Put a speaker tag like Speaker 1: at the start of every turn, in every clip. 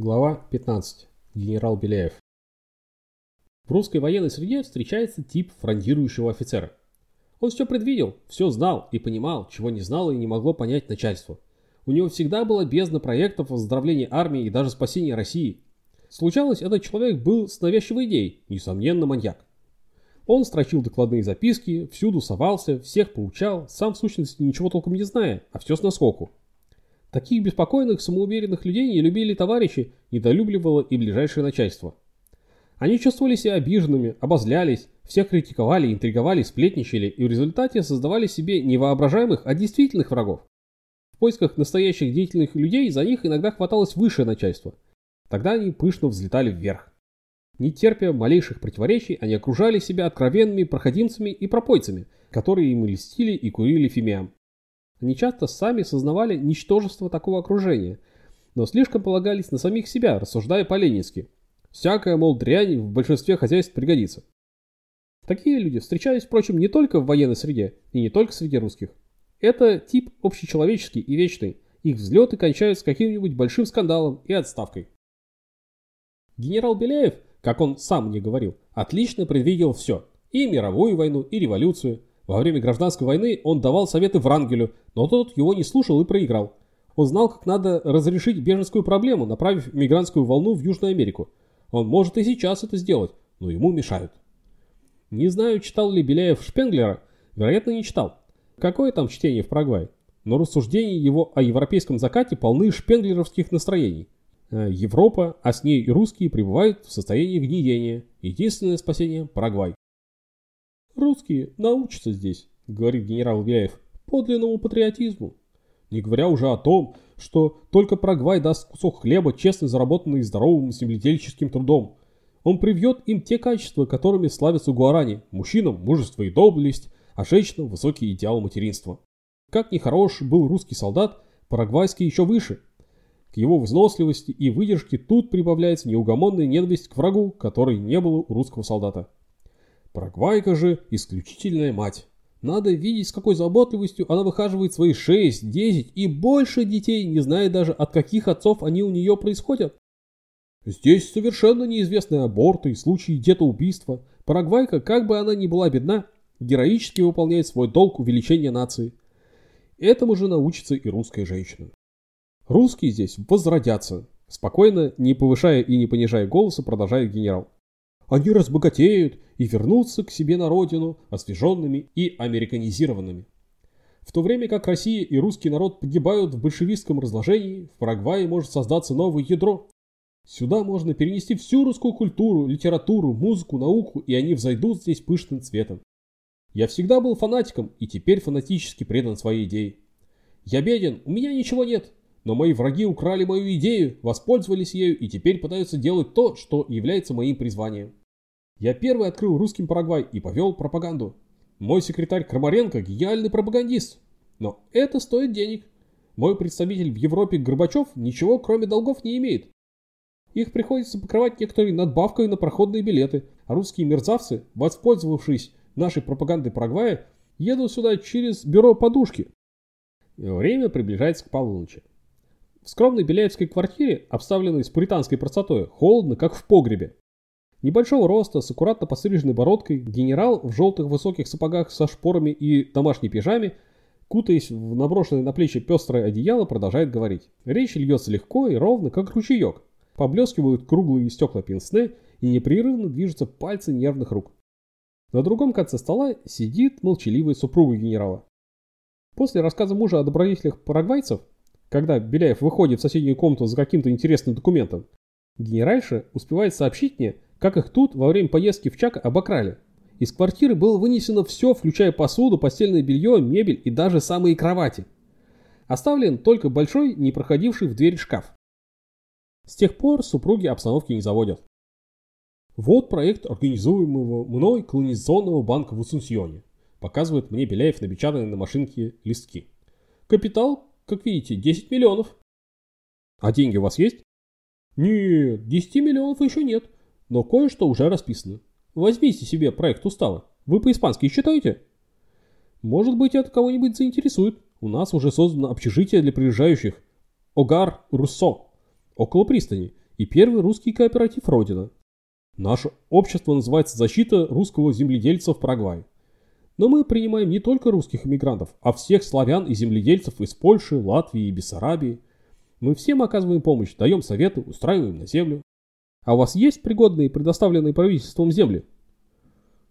Speaker 1: Глава 15. Генерал Беляев. В русской военной среде встречается тип фрондирующего офицера. Он все предвидел, все знал и понимал, чего не знало и не могло понять начальство. У него всегда была бездна проектов оздоровления армии и даже спасения России. Случалось, этот человек был с навязчивой идеей, несомненно маньяк. Он строчил докладные записки, всюду совался, всех поучал, сам в сущности ничего толком не зная, а все с наскоку. Таких беспокойных, самоуверенных людей не любили товарищи, недолюбливало и ближайшее начальство. Они чувствовали себя обиженными, обозлялись, всех критиковали, интриговали, сплетничали и в результате создавали себе не воображаемых, а действительных врагов. В поисках настоящих деятельных людей за них иногда хваталось высшее начальство. Тогда они пышно взлетали вверх. Не терпя малейших противоречий, они окружали себя откровенными проходимцами и пропойцами, которые им льстили и курили фимиам. Они часто сами сознавали ничтожество такого окружения, но слишком полагались на самих себя, рассуждая по-ленински. Всякая, мол, дрянь в большинстве хозяйств пригодится. Такие люди встречались, впрочем, не только в военной среде и не только среди русских. Это тип общечеловеческий и вечный. Их взлеты кончаются каким-нибудь большим скандалом и отставкой. Генерал Беляев, как он сам мне говорил, отлично предвидел все. И мировую войну, и революцию, во время гражданской войны он давал советы Врангелю, но тот его не слушал и проиграл. Он знал, как надо разрешить беженскую проблему, направив мигрантскую волну в Южную Америку. Он может и сейчас это сделать, но ему мешают. Не знаю, читал ли Беляев Шпенглера, вероятно, не читал. Какое там чтение в Парагвае? Но рассуждения его о европейском закате полны шпенглеровских настроений. Э, Европа, а с ней и русские пребывают в состоянии гниения. Единственное спасение – Парагвай. Русские научатся здесь, говорит генерал Вяев, подлинному патриотизму. Не говоря уже о том, что только Парагвай даст кусок хлеба, честно заработанный здоровым земледельческим трудом. Он привьет им те качества, которыми славятся гуарани. Мужчинам мужество и доблесть, а женщинам высокий идеал материнства. Как ни хорош был русский солдат, парагвайский еще выше. К его взносливости и выдержке тут прибавляется неугомонная ненависть к врагу, которой не было у русского солдата. Парагвайка же исключительная мать. Надо видеть, с какой заботливостью она выхаживает свои 6, 10 и больше детей, не зная даже, от каких отцов они у нее происходят. Здесь совершенно неизвестные аборты и случаи детоубийства. Парагвайка, как бы она ни была бедна, героически выполняет свой долг увеличения нации. Этому же научится и русская женщина. Русские здесь возродятся. Спокойно, не повышая и не понижая голоса, продолжает генерал они разбогатеют и вернутся к себе на родину освеженными и американизированными. В то время как Россия и русский народ погибают в большевистском разложении, в Парагвае может создаться новое ядро. Сюда можно перенести всю русскую культуру, литературу, музыку, науку, и они взойдут здесь пышным цветом. Я всегда был фанатиком и теперь фанатически предан своей идее. Я беден, у меня ничего нет, но мои враги украли мою идею, воспользовались ею и теперь пытаются делать то, что является моим призванием. Я первый открыл русским Парагвай и повел пропаганду. Мой секретарь Крамаренко – гениальный пропагандист. Но это стоит денег. Мой представитель в Европе Горбачев ничего кроме долгов не имеет. Их приходится покрывать некоторые надбавкой на проходные билеты, а русские мерзавцы, воспользовавшись нашей пропагандой Парагвая, едут сюда через бюро подушки. Время приближается к полуночи. В скромной беляевской квартире, обставленной с пуританской простотой, холодно, как в погребе. Небольшого роста, с аккуратно постриженной бородкой, генерал в желтых высоких сапогах со шпорами и домашней пижаме, кутаясь в наброшенное на плечи пестрое одеяло, продолжает говорить. Речь льется легко и ровно, как ручеек. Поблескивают круглые стекла пенсне и непрерывно движутся пальцы нервных рук. На другом конце стола сидит молчаливая супруга генерала. После рассказа мужа о добродетелях парагвайцев, когда Беляев выходит в соседнюю комнату за каким-то интересным документом, генеральша успевает сообщить мне, как их тут во время поездки в Чак обокрали. Из квартиры было вынесено все, включая посуду, постельное белье, мебель и даже самые кровати. Оставлен только большой, не проходивший в дверь шкаф. С тех пор супруги обстановки не заводят. Вот проект организуемого мной колонизационного банка в Усунсьоне. Показывает мне Беляев напечатанные на машинке листки. Капитал, как видите, 10 миллионов. А деньги у вас есть? Нет, 10 миллионов еще нет но кое-что уже расписано. Возьмите себе проект устава. Вы по-испански читаете? Может быть, это кого-нибудь заинтересует. У нас уже создано общежитие для приезжающих. Огар Руссо. Около пристани. и первый русский кооператив «Родина». Наше общество называется «Защита русского земледельца в Парагвае». Но мы принимаем не только русских иммигрантов, а всех славян и земледельцев из Польши, Латвии и Бессарабии. Мы всем оказываем помощь, даем советы, устраиваем на землю. А у вас есть пригодные, предоставленные правительством земли?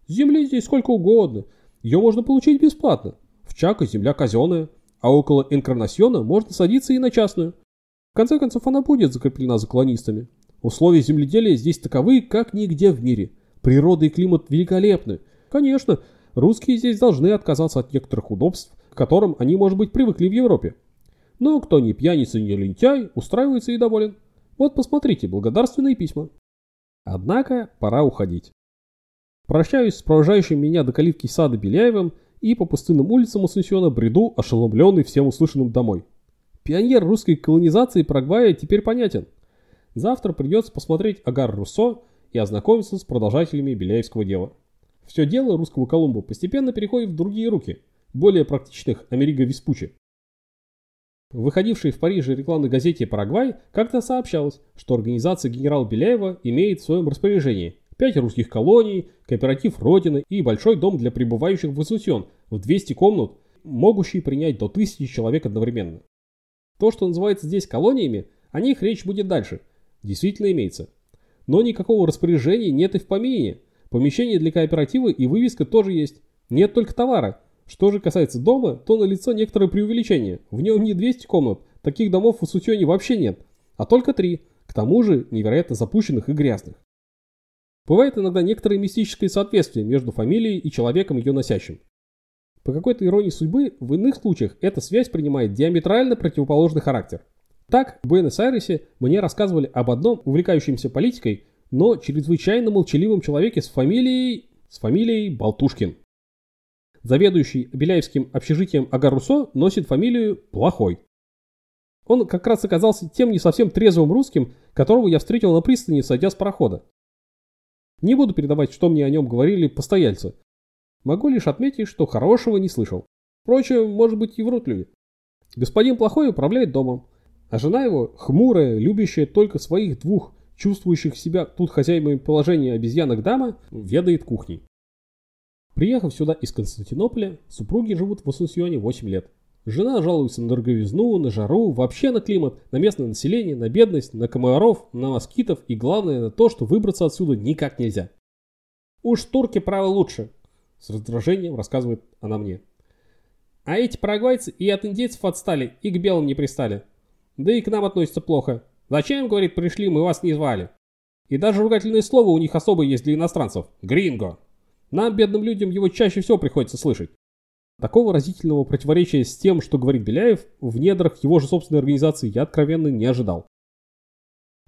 Speaker 1: Земли здесь сколько угодно. Ее можно получить бесплатно. В Чако земля казенная, а около Энкарнасьона можно садиться и на частную. В конце концов, она будет закреплена за колонистами. Условия земледелия здесь таковы, как нигде в мире. Природа и климат великолепны. Конечно, русские здесь должны отказаться от некоторых удобств, к которым они, может быть, привыкли в Европе. Но кто не пьяница, не лентяй, устраивается и доволен. Вот посмотрите, благодарственные письма. Однако пора уходить. Прощаюсь с провожающим меня до калитки сада Беляевым и по пустынным улицам Ассунсиона бреду, ошеломленный всем услышанным домой. Пионер русской колонизации Парагвая теперь понятен. Завтра придется посмотреть Агар Руссо и ознакомиться с продолжателями Беляевского дела. Все дело русского Колумба постепенно переходит в другие руки, более практичных Америго Веспуччи. Выходившей в Париже рекламной газете «Парагвай» как-то сообщалось, что организация генерала Беляева имеет в своем распоряжении пять русских колоний, кооператив Родины и большой дом для пребывающих в Ассунсьон в 200 комнат, могущий принять до 1000 человек одновременно. То, что называется здесь колониями, о них речь будет дальше. Действительно имеется. Но никакого распоряжения нет и в помине. Помещение для кооператива и вывеска тоже есть. Нет только товара. Что же касается дома, то налицо некоторое преувеличение. В нем не 200 комнат, таких домов в Ассунсьоне вообще нет, а только три, к тому же невероятно запущенных и грязных. Бывает иногда некоторое мистическое соответствие между фамилией и человеком ее носящим. По какой-то иронии судьбы, в иных случаях эта связь принимает диаметрально противоположный характер. Так, в Буэнос-Айресе мне рассказывали об одном увлекающемся политикой, но чрезвычайно молчаливом человеке с фамилией... с фамилией Болтушкин. Заведующий Беляевским общежитием Агарусо носит фамилию Плохой. Он как раз оказался тем не совсем трезвым русским, которого я встретил на пристани, сойдя с парохода. Не буду передавать, что мне о нем говорили постояльцы. Могу лишь отметить, что хорошего не слышал. Впрочем, может быть и врут люди. Господин Плохой управляет домом, а жена его, хмурая, любящая только своих двух, чувствующих себя тут хозяевами положения обезьянок дама, ведает кухней. Приехав сюда из Константинополя, супруги живут в Ассунсьоне 8 лет. Жена жалуется на дороговизну, на жару, вообще на климат, на местное население, на бедность, на комаров, на москитов и главное на то, что выбраться отсюда никак нельзя. «Уж турки, право, лучше», — с раздражением рассказывает она мне. «А эти парагвайцы и от индейцев отстали, и к белым не пристали. Да и к нам относятся плохо. Зачем, говорит, пришли, мы вас не звали. И даже ругательное слово у них особое есть для иностранцев. Гринго. Нам, бедным людям, его чаще всего приходится слышать. Такого разительного противоречия с тем, что говорит Беляев, в недрах его же собственной организации я откровенно не ожидал.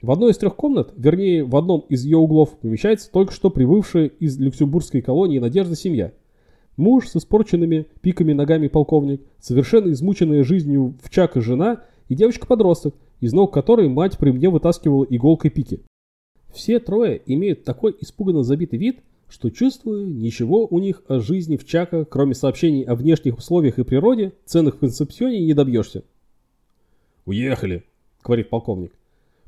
Speaker 1: В одной из трех комнат, вернее в одном из ее углов, помещается только что прибывшая из люксембургской колонии Надежда семья. Муж с испорченными пиками ногами полковник, совершенно измученная жизнью в чак и жена и девочка-подросток, из ног которой мать при мне вытаскивала иголкой пики. Все трое имеют такой испуганно забитый вид, что чувствую, ничего у них о жизни в Чака, кроме сообщений о внешних условиях и природе, ценных в концепционе не добьешься.
Speaker 2: «Уехали», — говорит полковник.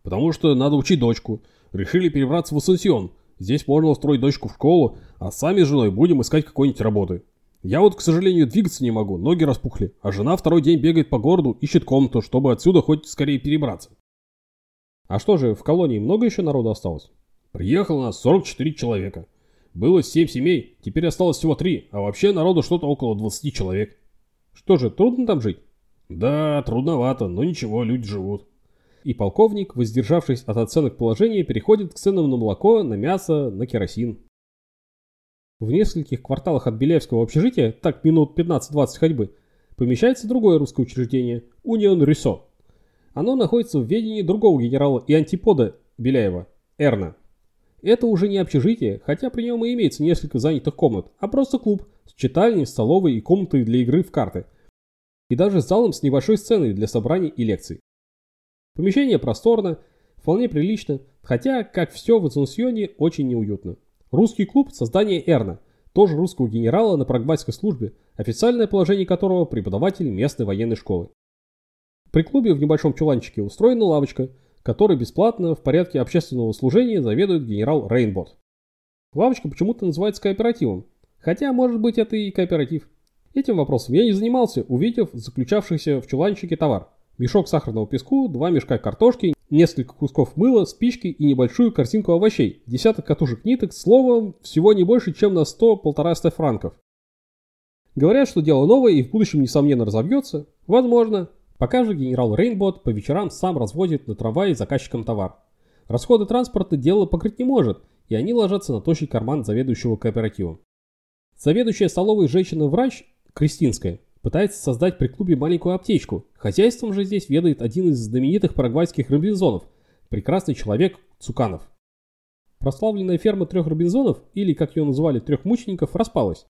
Speaker 2: «Потому что надо учить дочку. Решили перебраться в Ассансион. Здесь можно устроить дочку в школу, а сами с женой будем искать какой-нибудь работы. Я вот, к сожалению, двигаться не могу, ноги распухли, а жена второй день бегает по городу, ищет комнату, чтобы отсюда хоть скорее перебраться».
Speaker 1: «А что же, в колонии много еще народу осталось?»
Speaker 2: «Приехало нас 44 человека. Было семь семей, теперь осталось всего три, а вообще народу что-то около 20 человек.
Speaker 1: Что же, трудно там жить?
Speaker 2: Да, трудновато, но ничего, люди живут.
Speaker 1: И полковник, воздержавшись от оценок положения, переходит к ценам на молоко, на мясо, на керосин. В нескольких кварталах от Беляевского общежития, так минут 15-20 ходьбы, помещается другое русское учреждение – Унион Рюсо. Оно находится в ведении другого генерала и антипода Беляева – Эрна. Это уже не общежитие, хотя при нем и имеется несколько занятых комнат, а просто клуб с читальней, столовой и комнатой для игры в карты. И даже залом с небольшой сценой для собраний и лекций. Помещение просторно, вполне прилично, хотя, как все в Ацунсьоне, очень неуютно. Русский клуб – создание Эрна, тоже русского генерала на прагматской службе, официальное положение которого – преподаватель местной военной школы. При клубе в небольшом чуланчике устроена лавочка, который бесплатно в порядке общественного служения заведует генерал Рейнбот. Лавочка почему-то называется кооперативом, хотя, может быть, это и кооператив. Этим вопросом я не занимался, увидев заключавшийся в чуланчике товар. Мешок сахарного песку, два мешка картошки, несколько кусков мыла, спички и небольшую корзинку овощей, десяток катушек ниток, словом, всего не больше, чем на 100-1,5 франков. Говорят, что дело новое и в будущем, несомненно, разовьется. Возможно. Пока же генерал Рейнбот по вечерам сам разводит на трамвае заказчикам товар. Расходы транспорта дело покрыть не может, и они ложатся на тощий карман заведующего кооперативом. Заведующая столовой женщина-врач, Кристинская, пытается создать при клубе маленькую аптечку. Хозяйством же здесь ведает один из знаменитых парагвайских робинзонов, прекрасный человек Цуканов. Прославленная ферма трех робинзонов, или, как ее называли, трех мучеников, распалась.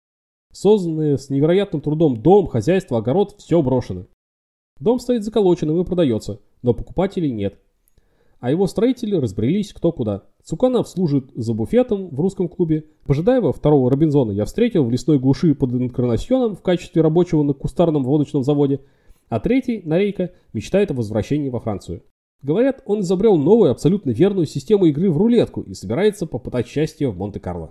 Speaker 1: Созданные с невероятным трудом дом, хозяйство, огород – все брошено. Дом стоит заколоченным и продается, но покупателей нет. А его строители разбрелись кто куда. Цуканов служит за буфетом в русском клубе. Пожидаева, второго Робинзона, я встретил в лесной глуши под Инкарнасьоном в качестве рабочего на кустарном водочном заводе. А третий, Нарейка, мечтает о возвращении во Францию. Говорят, он изобрел новую, абсолютно верную систему игры в рулетку и собирается попытать счастье в Монте-Карло.